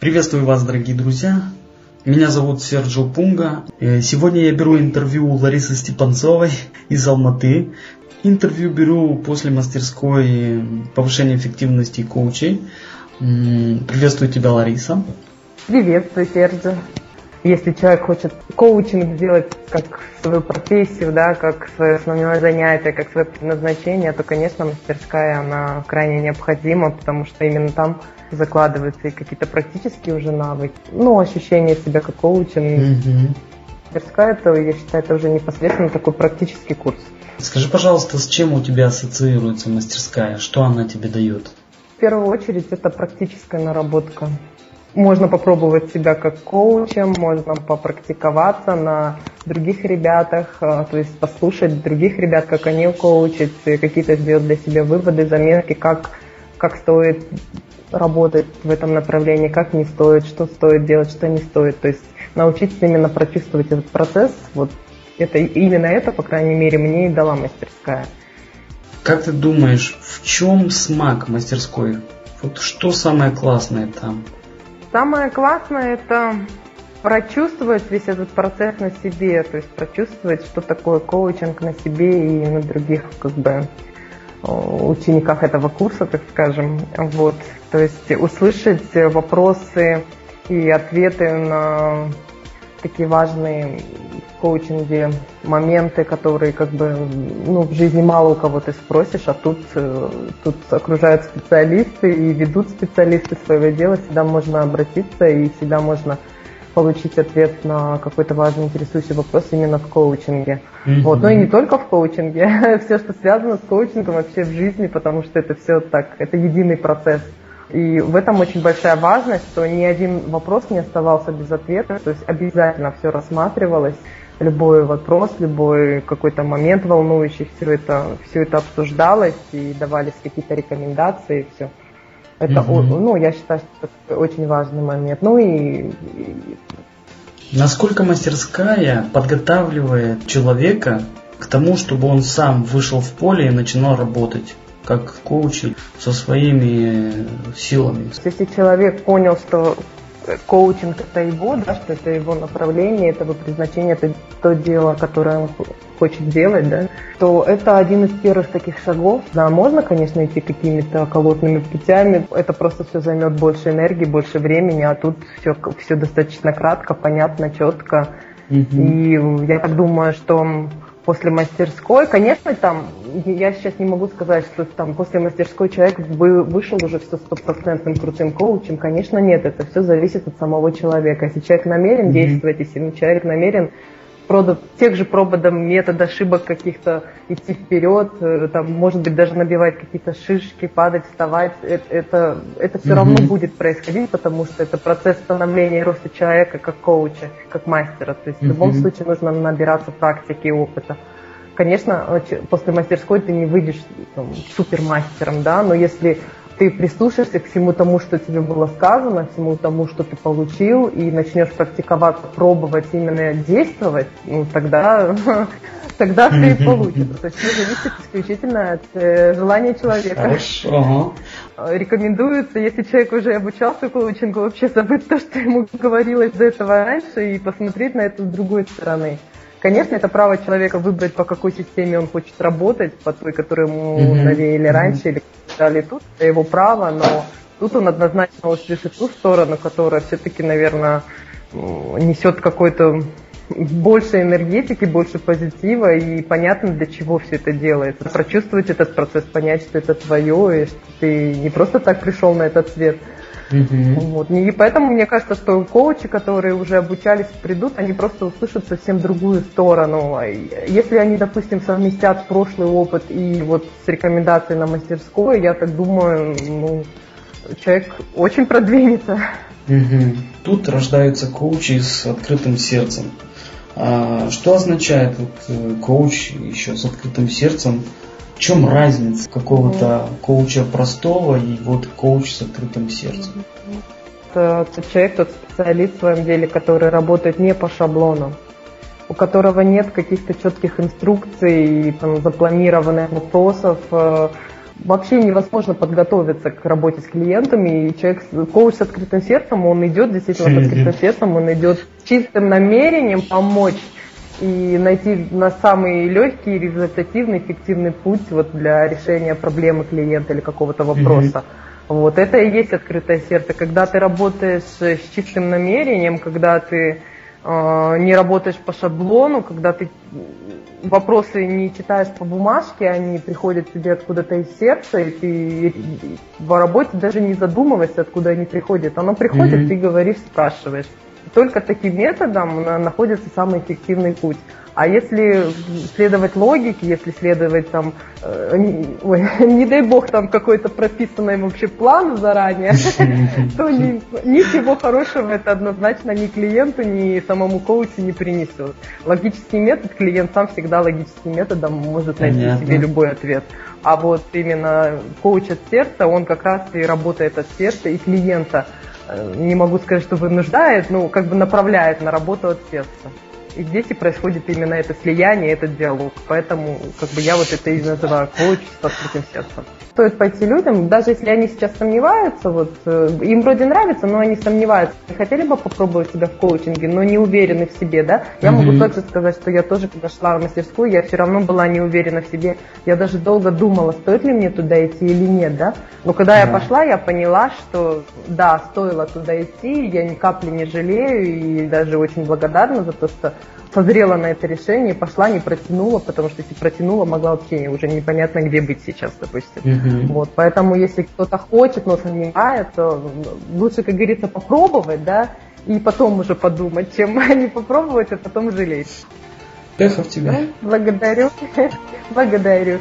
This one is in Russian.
Приветствую вас, дорогие друзья. Меня зовут Серджо Пунга. Э, сегодня я беру интервью у Ларисы Степанцовой из Алматы. Интервью беру после мастерской повышения эффективности коучей. Приветствую тебя, Лариса. Приветствую, Серджо. Если человек хочет коучинг сделать как свою профессию, да, как свое основное занятие, как свое предназначение, то, конечно, мастерская, она крайне необходима, потому что именно там закладываются и какие-то практические уже навыки, ну, ощущение себя как. Mm-hmm. Мастерская, это, я считаю, это уже непосредственно такой практический курс. Скажи, пожалуйста, с чем у тебя ассоциируется мастерская? Что она тебе дает? В первую очередь это практическая наработка можно попробовать себя как коучем, можно попрактиковаться на других ребятах, э, то есть послушать других ребят, как они коучат, какие-то сделать для себя выводы, заметки, как, как стоит работать в этом направлении, как не стоит, что стоит делать, что не стоит. То есть научиться именно прочувствовать этот процесс, вот это, именно это, по крайней мере, мне и дала мастерская. Как ты думаешь, в чем смак мастерской? Вот что самое классное там? Самое классное это прочувствовать весь этот процесс на себе, то есть прочувствовать, что такое коучинг на себе и на других как бы учениках этого курса, так скажем. Вот. То есть услышать вопросы и ответы на такие важные в коучинге моменты, которые как бы ну, в жизни мало у кого ты спросишь, а тут, э, тут окружают специалисты и ведут специалисты своего дела, всегда можно обратиться и всегда можно получить ответ на какой-то важный интересующий вопрос именно в коучинге. Mm-hmm. Вот. Но и не только в коучинге, все, что связано с коучингом вообще в жизни, потому что это все так, это единый процесс. И в этом очень большая важность, что ни один вопрос не оставался без ответа, то есть обязательно все рассматривалось, любой вопрос, любой какой-то момент волнующий, все это, все это обсуждалось и давались какие-то рекомендации, и все. Это, угу. ну, я считаю, что это очень важный момент. Ну и, Насколько мастерская подготавливает человека к тому, чтобы он сам вышел в поле и начинал работать? Как коуч со своими силами. Если человек понял, что коучинг это его, да, что это его направление, это его предназначение, это то дело, которое он хочет делать, да, то это один из первых таких шагов. Да, можно, конечно, идти какими-то колотными путями, это просто все займет больше энергии, больше времени, а тут все, все достаточно кратко, понятно, четко. Угу. И я так думаю, что после мастерской. Конечно, там, я сейчас не могу сказать, что там после мастерской человек вышел уже все стопроцентным крутым коучем. Конечно, нет, это все зависит от самого человека. Если человек намерен mm-hmm. действовать, если человек намерен продав, тех же прободом метод ошибок каких-то идти вперед, э, там, может быть, даже набивать какие-то шишки, падать, вставать, это, это, это все mm-hmm. равно будет происходить, потому что это процесс становления и роста человека как коуча, как мастера. То есть mm-hmm. в любом случае нужно набираться практики и опыта. Конечно, после мастерской ты не выйдешь там, супермастером, да, но если ты прислушаешься к всему тому, что тебе было сказано, всему тому, что ты получил, и начнешь практиковаться, пробовать именно действовать, ну, тогда, тогда ты и получится. То есть все зависит исключительно от э, желания человека. Хорошо. Рекомендуется, если человек уже обучался коучингу, вообще забыть то, что ему говорилось до этого раньше, и посмотреть на это с другой стороны. Конечно, это право человека выбрать, по какой системе он хочет работать, по той, которую ему mm-hmm. навеяли раньше или дали тут, это его право, но тут он однозначно услышит ту сторону, которая все-таки, наверное, несет какой-то больше энергетики, больше позитива и понятно, для чего все это делается. Прочувствовать этот процесс, понять, что это твое, и что ты не просто так пришел на этот свет, Mm-hmm. Вот. И поэтому мне кажется, что коучи, которые уже обучались, придут, они просто услышат совсем другую сторону. Если они, допустим, совместят прошлый опыт и вот с рекомендацией на мастерской, я так думаю, ну, человек очень продвинется. Mm-hmm. Тут рождаются коучи с открытым сердцем. А что означает вот, э, коуч еще с открытым сердцем? В чем разница какого-то коуча простого и вот коуч с открытым сердцем? Это тот человек, тот специалист в своем деле, который работает не по шаблону, у которого нет каких-то четких инструкций, там, запланированных вопросов, э, вообще невозможно подготовиться к работе с клиентами, и человек, коуч с открытым сердцем, он идет действительно с открытым сердцем, он идет с чистым намерением помочь и найти на самый легкий, результативный, эффективный путь вот для решения проблемы клиента или какого-то вопроса. Mm-hmm. Вот это и есть открытое сердце, когда ты работаешь с чистым намерением, когда ты не работаешь по шаблону, когда ты вопросы не читаешь по бумажке, они приходят тебе откуда-то из сердца, и ты в работе даже не задумываешься, откуда они приходят. Оно приходит, mm-hmm. ты говоришь, спрашиваешь. Только таким методом находится самый эффективный путь. А если следовать логике, если следовать там, э, ой, не дай бог там какой-то прописанный вообще план заранее, то ни, ничего хорошего это однозначно ни клиенту, ни самому коучу не принесет. Логический метод, клиент сам всегда логическим методом может найти себе любой ответ. А вот именно коуч от сердца, он как раз и работает от сердца и клиента э, не могу сказать, что вынуждает, но как бы направляет на работу от сердца. И здесь и происходит именно это слияние, этот диалог. Поэтому как бы я вот это и называю коуч с открытым сердцем. Стоит пойти людям, даже если они сейчас сомневаются, вот э, им вроде нравится, но они сомневаются. Хотели бы попробовать себя в коучинге, но не уверены в себе, да? Я mm-hmm. могу точно сказать, что я тоже, когда шла в мастерскую, я все равно была не уверена в себе. Я даже долго думала, стоит ли мне туда идти или нет, да? Но когда yeah. я пошла, я поняла, что да, стоило туда идти, я ни капли не жалею и даже очень благодарна за то, что созрела на это решение, пошла, не протянула, потому что если протянула, могла вообще уже непонятно где быть сейчас, допустим. Uh-huh. Вот, поэтому если кто-то хочет, но сомневается, то лучше, как говорится, попробовать, да, и потом уже подумать, чем не попробовать, а потом жалеть. Успехов тебе. Благодарю. Благодарю.